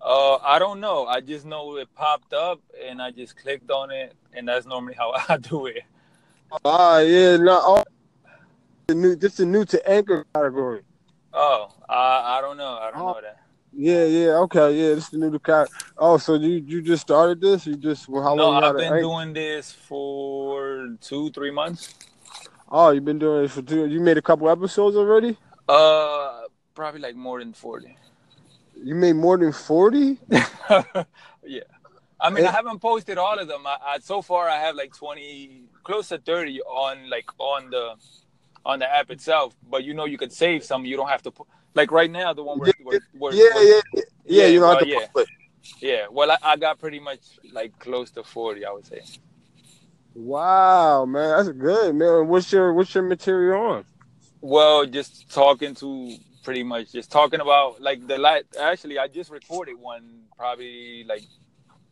Uh, I don't know. I just know it popped up, and I just clicked on it, and that's normally how I do it. Ah, yeah, no, oh, the new, this is new to anchor category. Oh, I I don't know. I don't Oh. know that. Yeah, yeah, okay, yeah, this is the new to cat. Oh, so you you just started this? You just well, how No, long you I've been anchor? doing this for two, three months. Oh, you've been doing it for two. You made a couple episodes already. Uh, probably like more than forty. You made more than forty. yeah. I mean, Eh. I haven't posted all of them. I, I so far I have like twenty, close to thirty on like on the on the app itself. But you know, you could save some. You don't have to put like right now the one we're, we're, we're, Yeah, yeah, yeah, yeah. You don't have well, to yeah. yeah. Well, I, I got pretty much like close to forty, I would say. Wow, man, that's good, man. What's your what's your material on? Well, just talking to pretty much just talking about like the light. Actually, I just recorded one probably like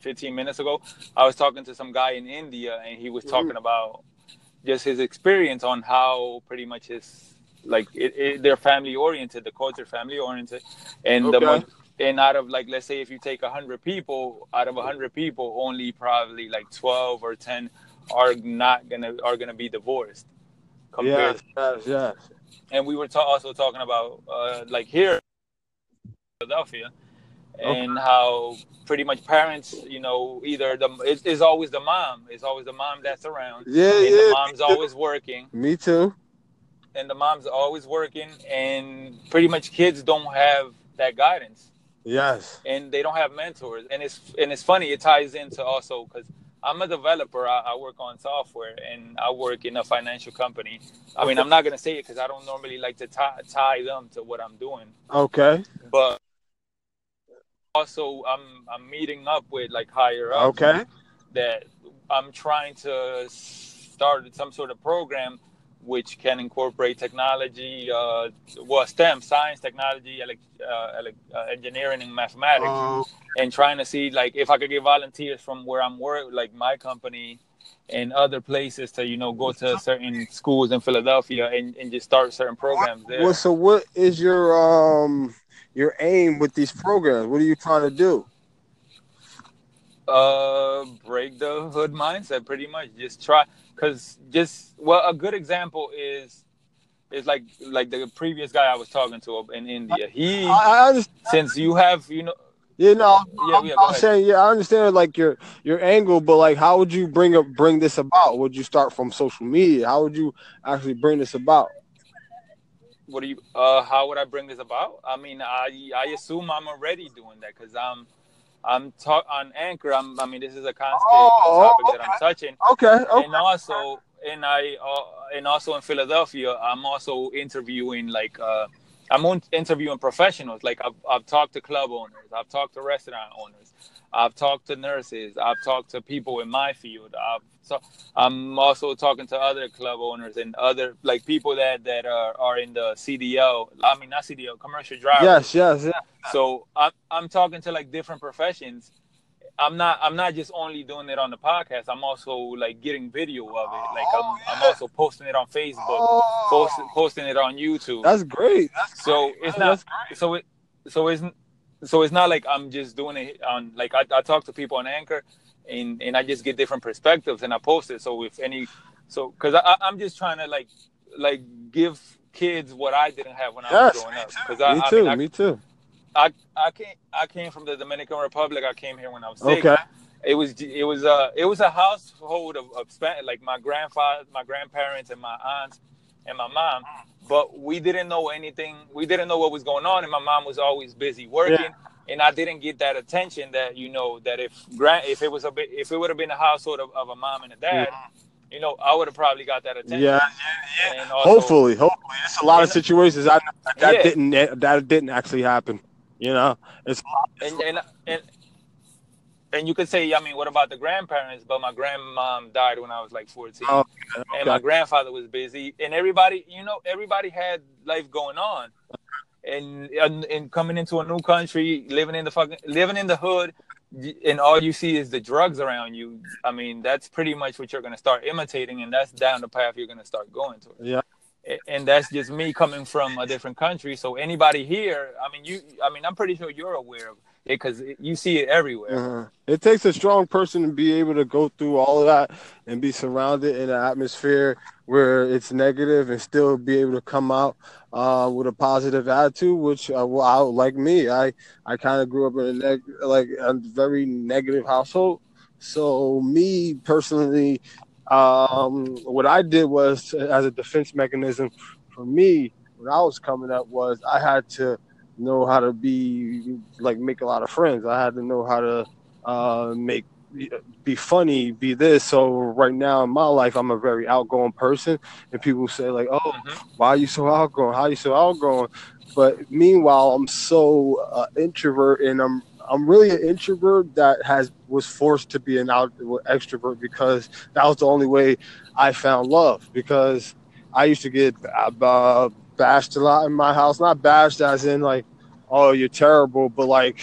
15 minutes ago. I was talking to some guy in India, and he was mm-hmm. talking about just his experience on how pretty much his like it, it, they're family oriented, the culture family oriented, and the Okay. mo- and out of like let's say if you take 100 people, out of 100 people, only probably like 12 or 10 are not gonna are gonna be divorced. Compared Yes, yes, yes. And we were ta- also talking about uh, like here Philadelphia and how pretty much parents you know either the it, it's always the mom it's always the mom that's around Yeah, and yeah. the mom's always working Me too. and the mom's always working and pretty much kids don't have that guidance Yes. and they don't have mentors and it's and it's funny it ties into also because i'm a developer I, I work on software and i work in a financial company i mean i'm not going to say it because i don't normally like to tie, tie them to what i'm doing Okay. but also i'm i'm meeting up with like higher ups Okay. that i'm trying to start some sort of program which can incorporate technology uh well stem science technology elec uh, uh, engineering and mathematics Um, and trying to see like if i could get volunteers from where i'm work like my company and other places to you know go to certain schools in philadelphia and, and just start certain programs there Well, so what is your um your aim with these programs? What are you trying to do? uh break the hood mindset pretty much just try because just well a good example is is like like the previous guy i was talking to in india he I, I since you have you know You know, Yeah, I'm, yeah, I'm saying, yeah, I understand like your your angle, but like, how would you bring up bring this about? Would you start from social media? How would you actually bring this about? what do you uh how would i bring this about i mean i i assume i'm already doing that because i'm i'm talk on anchor i'm i mean this is a constant Oh, topic that i'm touching. Okay, okay. and also and i uh, and also in philadelphia i'm also interviewing like uh i'm interviewing professionals. Like I've, I've talked to club owners i've talked to restaurant owners i've talked to nurses i've talked to people in my field i've so i'm also talking to other club owners and other like people that that are, are in the cdl i mean not cdl commercial drivers Yes, yes, yes. so I'm I'm talking to like different professions. I'm not I'm not just only doing it on the podcast. I'm also like getting video of it. Like I'm oh, I'm also posting it on Facebook, oh. post, Oh, posting it on YouTube. that's great. That's so great. it's That's not so it so it's so it's not like I'm just doing it on like I, I talk to people on Anchor, and and I just get different perspectives and I post it. So if any so because I, I- I'm just trying to like like give kids what I didn't have when I was growing up. too. Because Me I, I too. mean, I, me too. I I came I came from the Dominican Republic. I came here when I was six. Okay. It was it was a it was a household of, of like my grandfather, my grandparents, and my aunts and my mom. But we didn't know anything. We didn't know what was going on, and my mom was always busy working. And I didn't get that attention that you know that if grand if it was a bit if it would have been a household of, of a mom and a dad, you know I would have probably got that attention. Yeah, And also, hopefully, hopefully, it's a lot of situations I that, that Yeah. didn't that didn't actually happen. You know, it's and and and and you could say, I mean, what about the grandparents? But my grandmom died when I was like 14, Oh, and my grandfather was busy, and everybody, you know, everybody had life going on, and and, and coming into a new country, living in the fucking living in the hood, and all you see is the drugs around you. I mean, that's pretty much what you're gonna start imitating, and that's down the path you're gonna start going to. yeah. and that's just me coming from a different country. So anybody here, I mean, you, I mean, I'm pretty sure you're aware of because you see it everywhere. Uh-huh. It takes a strong person to be able to go through all of that and be surrounded in an atmosphere where it's negative and still be able to come out uh, with a positive attitude. Which, uh, well, I, like me, I I kind of grew up in a neg- like a very negative household. So me personally, um, what I did was as a defense mechanism for me when I was coming up was I had to know how to be like make a lot of friends. I had to know how to uh, make be funny, be this. So right now in my life, I'm a very outgoing person, and people say like, "Oh, mm-hmm. why are you so outgoing? How are you so outgoing?" But meanwhile, I'm so uh, introvert, and I'm I'm really an introvert that has was forced to be an out extrovert because that was the only way I found love. Because I used to get uh, bashed a lot in my house, not bashed as in like, oh you're terrible, but like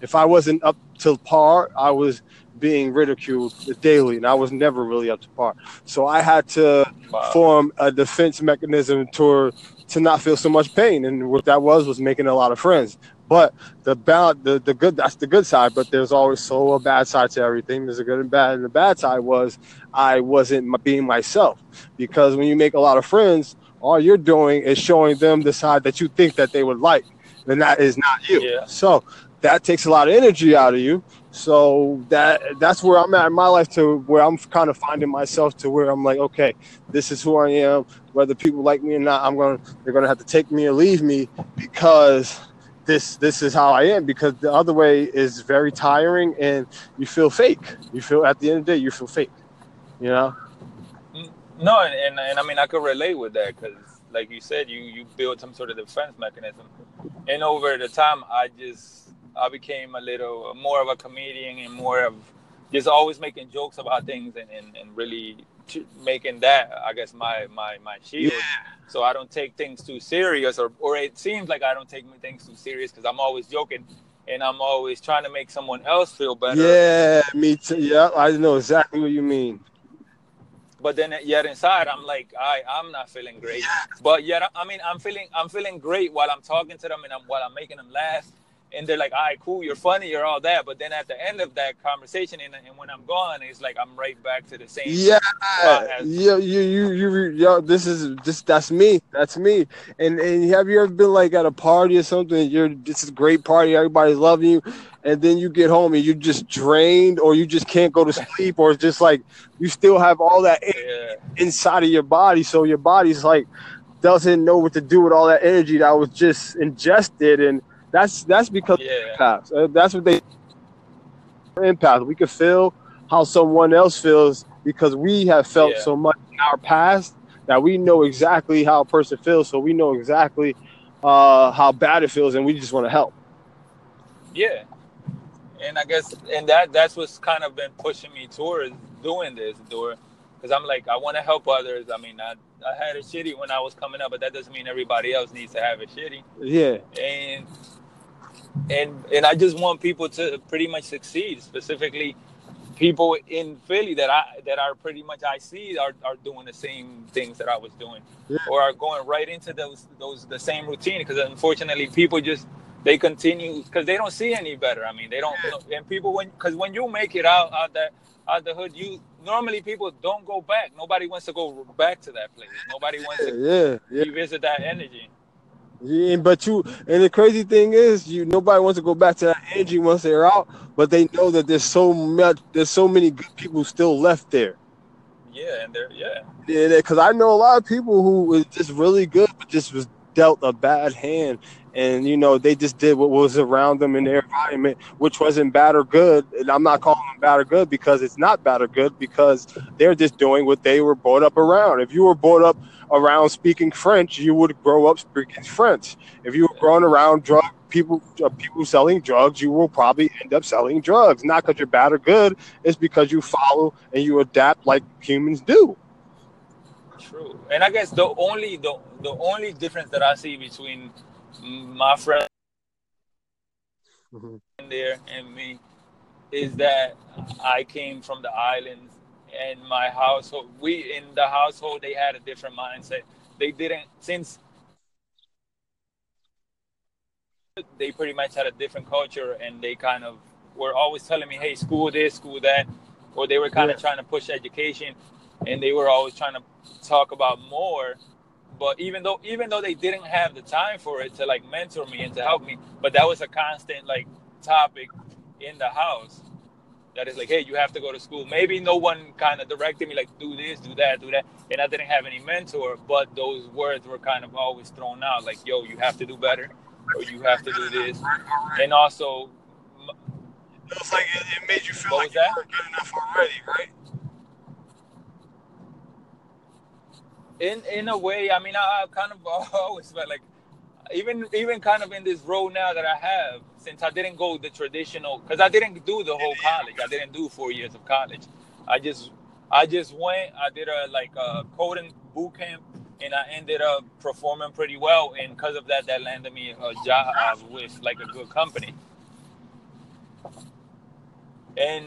if I wasn't up to par, I was being ridiculed daily, and I was never really up to par. So I had to wow. form a defense mechanism to to not feel so much pain, and what that was was making a lot of friends. But the bad, the, the good, that's the good side. But there's always so a bad side to everything. There's a good and bad. And the bad side was I wasn't being myself because when you make a lot of friends, all you're doing is showing them the side that you think that they would like, and that is not you. Yeah. So that takes a lot of energy out of you. So that that's where I'm at in my life to where I'm kind of finding myself to where I'm like, okay, this is who I am. Whether people like me or not, I'm gonna they're gonna have to take me or leave me because this this is how I am because the other way is very tiring and you feel fake. You feel at the end of the day you feel fake. You know. No, and, and, and I mean I could relate with that because like you said, you you build some sort of defense mechanism, and over the time I just I became a little more of a comedian and more of just always making jokes about things and, and, and really making that I guess my my my shield. Yeah. So I don't take things too serious, or or it seems like I don't take things too serious because I'm always joking, and I'm always trying to make someone else feel better. Yeah, me too. Yeah, I know exactly what you mean. But then yet inside I'm like I I'm not feeling great. But yet I mean I'm feeling I'm feeling great while I'm talking to them and I'm while I'm making them laugh and they're like, all right, cool, you're funny, you're all that. But then at the end of that conversation, and, and when I'm gone, it's like I'm right back to the same. Yeah, yeah, you, you, you, yo, this is this, that's me, that's me. And and have you ever been like at a party or something? You're this is a great party, everybody's loving you, and then you get home and you're just drained, or you just can't go to sleep, or it's just like you still have all that yeah. inside of your body, so your body's like doesn't know what to do with all that energy that was just ingested and that's that's because yeah. empaths. Uh, that's what they empath. We can feel how someone else feels because we have felt yeah. so much in our past that we know exactly how a person feels. So we know exactly uh, how bad it feels, and we just want to help. Yeah, and I guess and that that's what's kind of been pushing me towards doing this, door, because I'm like I want to help others. I mean, I I had it shitty when I was coming up, but that doesn't mean everybody else needs to have it shitty. Yeah, and and and I just want people to pretty much succeed. Specifically, people in Philly that I that are pretty much I see are, are doing the same things that I was doing, yeah. or are going right into those those the same routine. Because unfortunately, people just they continue because they don't see any better. I mean, they don't. Yeah. And people when because when you make it out out that out the hood, you normally people don't go back. Nobody wants to go back to that place. Nobody wants to yeah, yeah. revisit that energy. Yeah, but you and the crazy thing is, you nobody wants to go back to that energy once they're out, but they know that there's so much, there's so many good people still left there. Yeah, and they're yeah. Yeah, because I know a lot of people who was just really good, but just was dealt a bad hand, and you know they just did what was around them in their environment, which wasn't bad or good. And I'm not calling them bad or good because it's not bad or good because they're just doing what they were brought up around. If you were brought up around speaking French, you would grow up speaking French. If you were growing around drug people, uh, people selling drugs, you will probably end up selling drugs. Not because you're bad or good, it's because you follow and you adapt like humans do. True, and I guess the only the the only difference that I see between my friend mm-hmm. there and me is that I came from the islands and my household we in the household they had a different mindset they didn't since they pretty much had a different culture and they kind of were always telling me, "Hey, school this, school that," or they were kind yeah. of trying to push education, and they were always trying to talk about more. But even though even though they didn't have the time for it to like mentor me and to help me, but that was a constant like topic in the house. That is like, hey, you have to go to school. Maybe no one kind of directed me like, do this, do that, do that, and I didn't have any mentor. But those words were kind of always thrown out, like, yo, you have to do better, or you have to do this, and also it was like it, it made you feel like you weren't good enough already, right? In in a way, I mean, I, I kind of always felt like, even even kind of in this role now that I have, since I didn't go the traditional, because I didn't do the whole college. I didn't do four years of college. I just I just went. I did a like a coding boot camp, and I ended up performing pretty well. And because of that, that landed me a job with like a good company and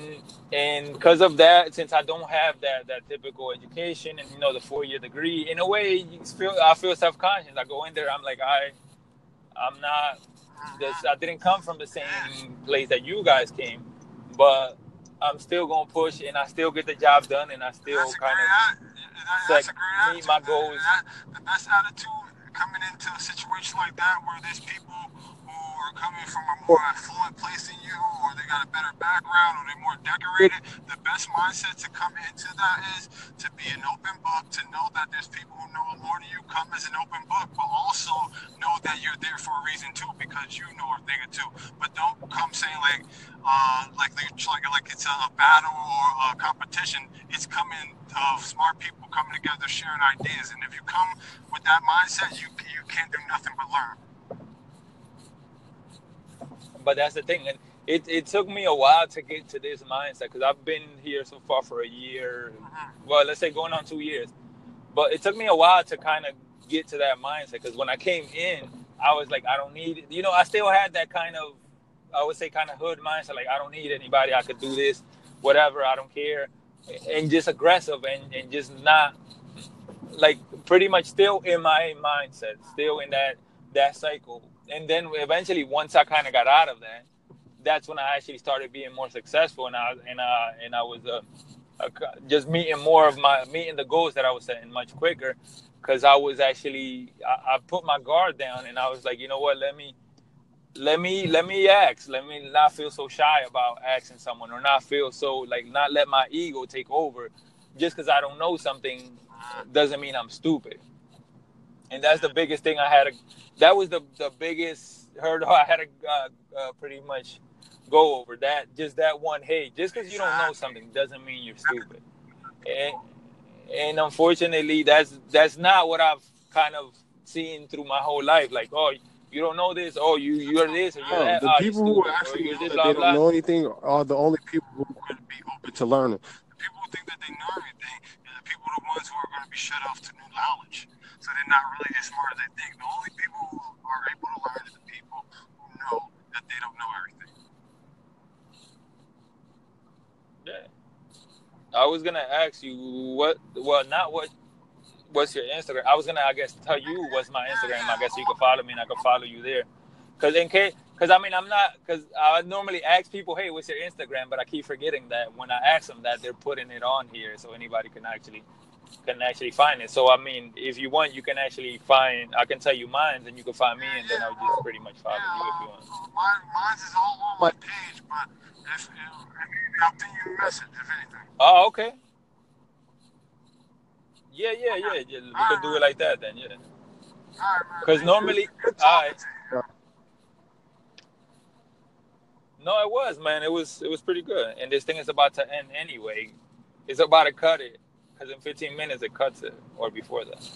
and because of that since i don't have that that typical education and you know the four year degree in a way you feel i feel self-conscious i go in there i'm like i i'm not this i didn't come from the same place that you guys came but i'm still gonna push and i still get the job done and i still that's kind of set, meet my goals. that, the best attitude coming into a situation like that where there's people are coming from a more affluent place than you, or they got a better background, or they're more decorated, the best mindset to come into that is to be an open book, to know that there's people who know more than you come as an open book, but also know that you're there for a reason too, because you know a thing or two. But don't come saying like, uh, like like like it's a battle or a competition. It's coming of smart people coming together, sharing ideas, and if you come with that mindset, you you can't do nothing but learn but that's the thing, and it, it took me a while to get to this mindset because I've been here so far for a year, uh-huh. well, let's say going on two years, but it took me a while to kind of get to that mindset because when I came in, I was like, I don't need, you know, I still had that kind of, I would say, kind of hood mindset, like I don't need anybody, I could do this, whatever, I don't care, and just aggressive and, and just not like pretty much still in my mindset, still in that that cycle and then eventually once I kind of got out of that, that's when I actually started being more successful, and I and I and I was uh, uh, just meeting more of my meeting the goals that I was setting much quicker, because I was actually I, I put my guard down, and I was like, you know what, let me let me let me ask. Let me not feel so shy about asking someone or not feel so like not let my ego take over. Just because i don't know something doesn't mean i'm stupid and that's the biggest thing I had. To, that was the the biggest hurdle I had to uh, uh, pretty much go over. That just that one. Hey, just because you don't know something doesn't mean you're stupid. And and unfortunately, that's that's not what I've kind of seen through my whole life. Like, oh, you don't know this. Oh, you you're this or you're no, that. The oh, people who actually know that they don't know anything are the only people who are going to be open to learning. The people who think that they know everything are the people, the ones who are going to be shut off to new knowledge. So they're not really as smart as they think. The only people who are able to learn are the people who know that they don't know everything. Yeah. I was gonna ask you what well not what what's your Instagram. I was gonna I guess tell you what's my Instagram. I guess you can follow me and I can follow you there. Cause in case because I mean I'm not because I normally ask people, hey, what's your Instagram? But I keep forgetting that when I ask them that they're putting it on here so anybody can actually can actually find it. So I mean, if you want, you can actually find. I can tell you mine, and you can find me, and then I'll just pretty much follow yeah, you if you want. Mine, mine is all on my page, but if, if I'll send you a message if anything. Oh, okay. Yeah, yeah, yeah. yeah. We all could do it like that then, yeah. Because right, normally, I. No, it was, man. It was it was pretty good. And this thing is about to end anyway. It's about to cut it because in 15 minutes it cuts it or before that.